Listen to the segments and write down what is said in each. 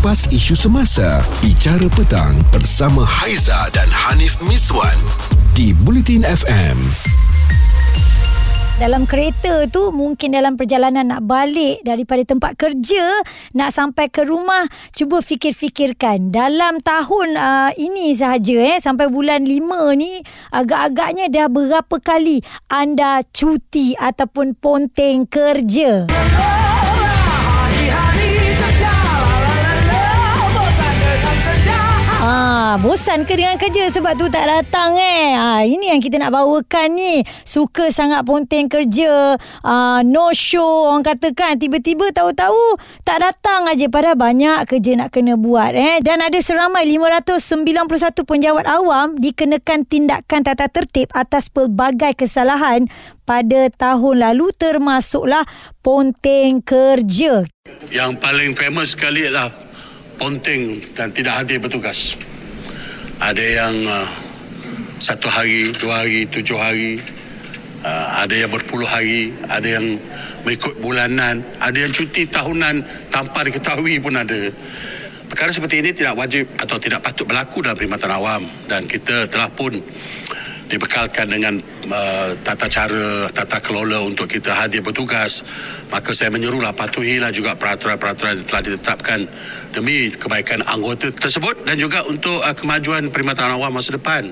kupas isu semasa Bicara petang bersama Haiza dan Hanif Miswan di Bulletin FM. Dalam kereta tu mungkin dalam perjalanan nak balik daripada tempat kerja nak sampai ke rumah cuba fikir-fikirkan dalam tahun uh, ini sahaja eh sampai bulan 5 ni agak-agaknya dah berapa kali anda cuti ataupun ponteng kerja. Bosan ke dengan kerja sebab tu tak datang eh. Ah, ini yang kita nak bawakan ni. Suka sangat ponteng kerja. Ah, no show orang katakan. Tiba-tiba tahu-tahu tak datang aja pada banyak kerja nak kena buat eh. Dan ada seramai 591 penjawat awam dikenakan tindakan tata tertib atas pelbagai kesalahan pada tahun lalu termasuklah ponteng kerja. Yang paling famous sekali adalah ponteng dan tidak hadir bertugas. Ada yang uh, satu hari, dua hari, tujuh hari, uh, ada yang berpuluh hari, ada yang mengikut bulanan, ada yang cuti tahunan tanpa diketahui pun ada. Perkara seperti ini tidak wajib atau tidak patut berlaku dalam perkhidmatan awam dan kita telah pun dibekalkan dengan uh, tata cara, tata kelola untuk kita hadir bertugas. Maka saya menyuruhlah patuhilah juga peraturan-peraturan yang telah ditetapkan demi kebaikan anggota tersebut dan juga untuk uh, kemajuan perkhidmatan awam masa depan.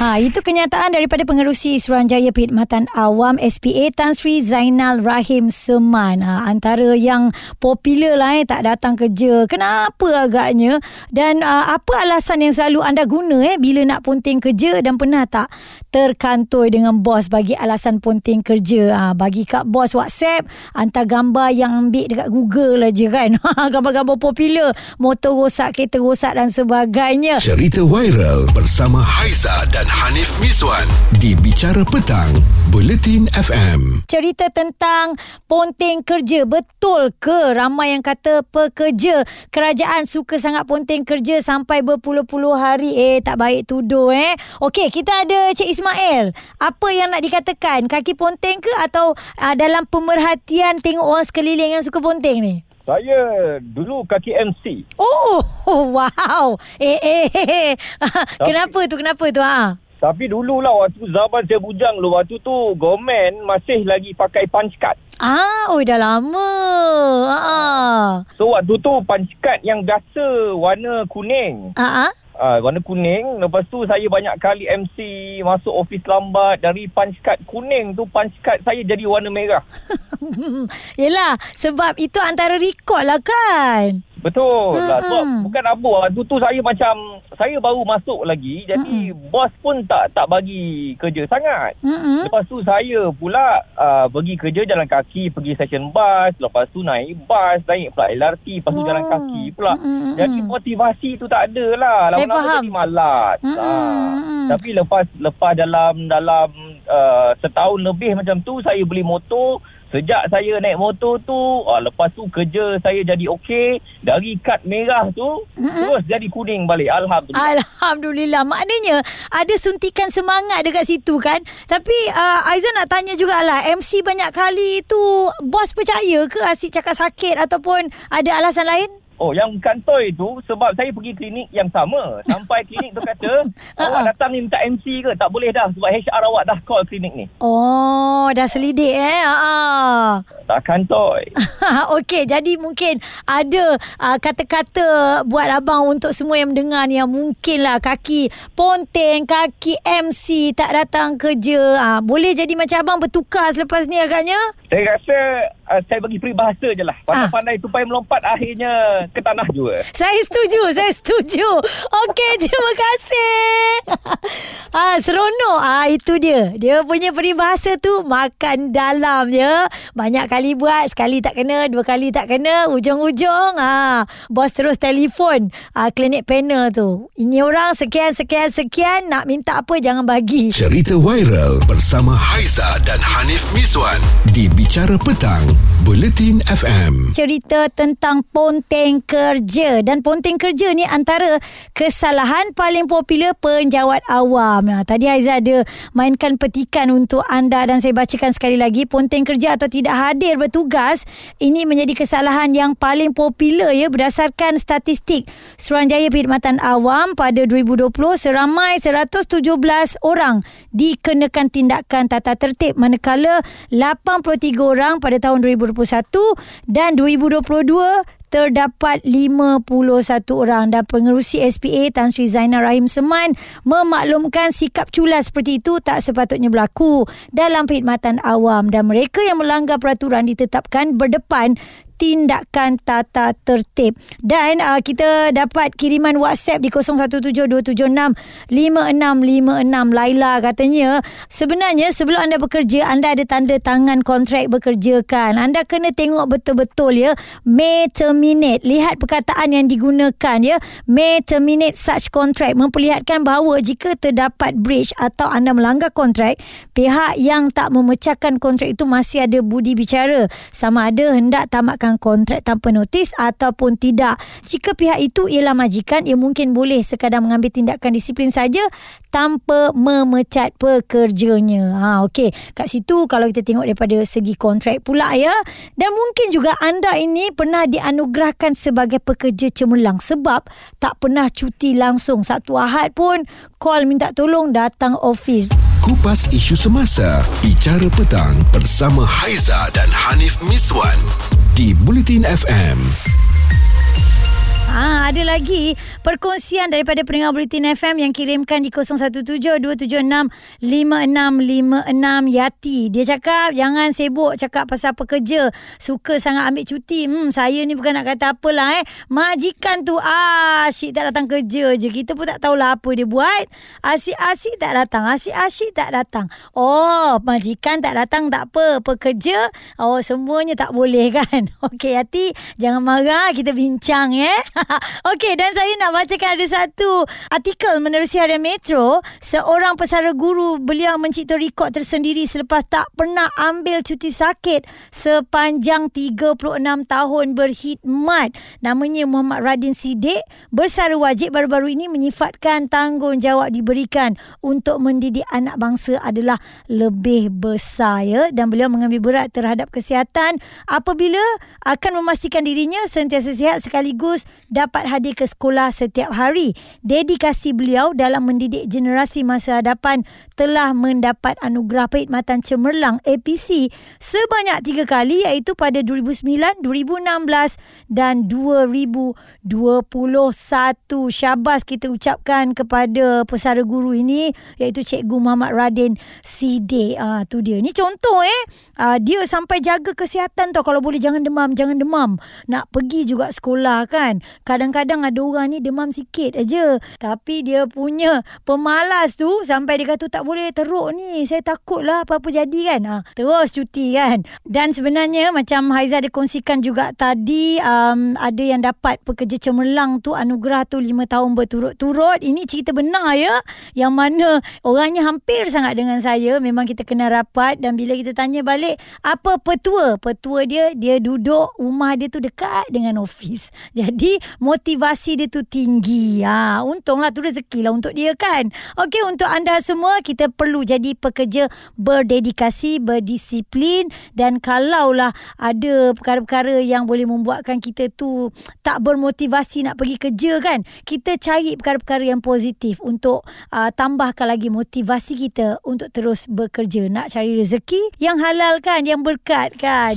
Ha, itu kenyataan daripada pengerusi Suruhanjaya Perkhidmatan Awam SPA Tan Sri Zainal Rahim Seman. Ha, antara yang popular lah eh, tak datang kerja. Kenapa agaknya? Dan uh, apa alasan yang selalu anda guna eh bila nak ponting kerja dan pernah tak terkantoi dengan bos bagi alasan ponting kerja? Ha, bagi kat bos WhatsApp, hantar gambar yang ambil dekat Google aja kan. Ha, gambar-gambar popular, motor rosak, kereta rosak dan sebagainya. Cerita viral bersama Haiza dan Hanif Miswan di Bicara Petang, Bulletin FM. cerita tentang ponteng kerja. Betul ke ramai yang kata pekerja kerajaan suka sangat ponteng kerja sampai berpuluh-puluh hari? Eh, tak baik tuduh eh. Okey, kita ada Cik Ismail. Apa yang nak dikatakan? Kaki ponteng ke atau uh, dalam pemerhatian tengok orang sekeliling yang suka ponteng ni? Saya dulu kaki MC. Oh, wow. Eh, eh, eh. Kenapa tu? Kenapa tu? Ha? Tapi dululah waktu zaman saya bujang dulu waktu tu government masih lagi pakai punch card. Ah, oh dah lama. Ah. So waktu tu punch card yang biasa warna kuning. Ah, ah. Ah, warna kuning. Lepas tu saya banyak kali MC masuk office lambat dari punch card kuning tu punch card saya jadi warna merah. Yelah, sebab itu antara rekod lah kan? Betul Hmm, lah. Sebab bukan apa. Waktu tu saya macam saya baru masuk lagi. Jadi bos pun tak tak bagi kerja sangat. Mm-mm. Lepas tu saya pula uh, pergi kerja jalan kaki, pergi stesen bas, lepas tu naik bas, naik pula LRT, lepas tu Oh. jalan kaki pula. Mm-mm. Jadi motivasi tu tak ada lah. Lama-lama jadi malas. Mm-mm. Ah. Mm-mm. Tapi lepas lepas dalam dalam uh, setahun lebih macam tu saya beli motor Sejak saya naik motor tu, ah, lepas tu kerja saya jadi okey. Dari kad merah tu, Mm-mm. terus jadi kuning balik. Alhamdulillah. Alhamdulillah. Maknanya ada suntikan semangat dekat situ kan. Tapi uh, Aizan nak tanya jugalah. MC banyak kali tu bos percaya ke asyik cakap sakit ataupun ada alasan lain? Oh, yang kantoi tu sebab saya pergi klinik yang sama. Sampai klinik tu kata, awak datang ni minta MC ke? Tak boleh dah sebab HR awak dah call klinik ni. Oh, dah selidik eh. Ha. Tak kantoi. Okey, jadi mungkin ada uh, kata-kata buat abang untuk semua yang mendengar ni yang mungkinlah kaki ponteng, kaki MC tak datang kerja. Uh, boleh jadi macam abang bertukar selepas ni agaknya? Saya rasa uh, saya bagi peribahasa je lah. Pandai-pandai tupai melompat akhirnya ke tanah juga. Saya setuju, saya setuju. Okey, terima kasih. ah, seronok. Ah, itu dia. Dia punya peribahasa tu makan dalam ya. Banyak kali buat, sekali tak kena, dua kali tak kena, ujung-ujung ah bos terus telefon ah klinik panel tu. Ini orang sekian sekian sekian nak minta apa jangan bagi. Cerita viral bersama Haiza dan Hanif Miswan di Bicara Petang, Bulletin FM. cerita tentang ponteng kerja dan ponteng kerja ni antara kesalahan paling popular penjawat awam. Nah, tadi Aizah ada mainkan petikan untuk anda dan saya bacakan sekali lagi ponteng kerja atau tidak hadir bertugas ini menjadi kesalahan yang paling popular ya berdasarkan statistik Suruhanjaya Perkhidmatan Awam pada 2020 seramai 117 orang dikenakan tindakan tata tertib manakala 83 orang pada tahun 2021 dan 2022 terdapat 51 orang dan pengerusi SPA Tan Sri Zainal Rahim Seman memaklumkan sikap culas seperti itu tak sepatutnya berlaku dalam perkhidmatan awam dan mereka yang melanggar peraturan ditetapkan berdepan tindakan tata tertib. Dan uh, kita dapat kiriman WhatsApp di 0172765656 Laila katanya sebenarnya sebelum anda bekerja anda ada tanda tangan kontrak bekerja kan. Anda kena tengok betul-betul ya may terminate. Lihat perkataan yang digunakan ya may terminate such contract memperlihatkan bahawa jika terdapat breach atau anda melanggar kontrak pihak yang tak memecahkan kontrak itu masih ada budi bicara sama ada hendak tamatkan kontrak tanpa notis ataupun tidak. Jika pihak itu ialah majikan ia mungkin boleh sekadar mengambil tindakan disiplin saja tanpa memecat pekerjanya. Ha okey. Kat situ kalau kita tengok daripada segi kontrak pula ya. Dan mungkin juga anda ini pernah dianugerahkan sebagai pekerja cemerlang sebab tak pernah cuti langsung. Satu Ahad pun call minta tolong datang office. Kupas isu semasa, bicara petang bersama Haiza dan Hanif Miswan di Bulletin FM. Ah, ada lagi perkongsian daripada pendengar Bulletin FM yang kirimkan di 0172765656 Yati. Dia cakap jangan sibuk cakap pasal pekerja. Suka sangat ambil cuti. Hmm, saya ni bukan nak kata apalah eh. Majikan tu asyik tak datang kerja je. Kita pun tak tahulah apa dia buat. Asyik-asyik tak datang. Asyik-asyik tak datang. Oh, majikan tak datang tak apa. Pekerja, oh semuanya tak boleh kan. Okey Yati, jangan marah. Kita bincang eh. Okey dan saya nak bacakan ada satu artikel menerusi harian Metro. Seorang pesara guru beliau mencipta rekod tersendiri selepas tak pernah ambil cuti sakit sepanjang 36 tahun berkhidmat. Namanya Muhammad Radin Sidik. Bersara wajib baru-baru ini menyifatkan tanggungjawab diberikan untuk mendidik anak bangsa adalah lebih besar ya. Dan beliau mengambil berat terhadap kesihatan apabila akan memastikan dirinya sentiasa sihat sekaligus dapat hadir ke sekolah setiap hari. Dedikasi beliau dalam mendidik generasi masa hadapan telah mendapat anugerah perkhidmatan cemerlang APC sebanyak tiga kali iaitu pada 2009, 2016 dan 2021. Syabas kita ucapkan kepada pesara guru ini iaitu Cikgu Muhammad Radin Sidi. Ah tu dia. Ni contoh eh. Ah, dia sampai jaga kesihatan tau kalau boleh jangan demam, jangan demam. Nak pergi juga sekolah kan. Kadang-kadang ada orang ni demam sikit aja. Tapi dia punya pemalas tu sampai dia kata tak boleh teruk ni. Saya takut lah apa-apa jadi kan. Ha, terus cuti kan. Dan sebenarnya macam Haiza ada kongsikan juga tadi um, ada yang dapat pekerja cemerlang tu anugerah tu 5 tahun berturut-turut. Ini cerita benar ya. Yang mana orangnya hampir sangat dengan saya. Memang kita kenal rapat dan bila kita tanya balik apa petua? Petua dia dia duduk rumah dia tu dekat dengan office. Jadi motivasi dia tu tinggi. Ha, untunglah tu rezeki lah untuk dia kan. Okey untuk anda semua kita perlu jadi pekerja berdedikasi, berdisiplin dan kalaulah ada perkara-perkara yang boleh membuatkan kita tu tak bermotivasi nak pergi kerja kan. Kita cari perkara-perkara yang positif untuk uh, tambahkan lagi motivasi kita untuk terus bekerja. Nak cari rezeki yang halal kan, yang berkat kan.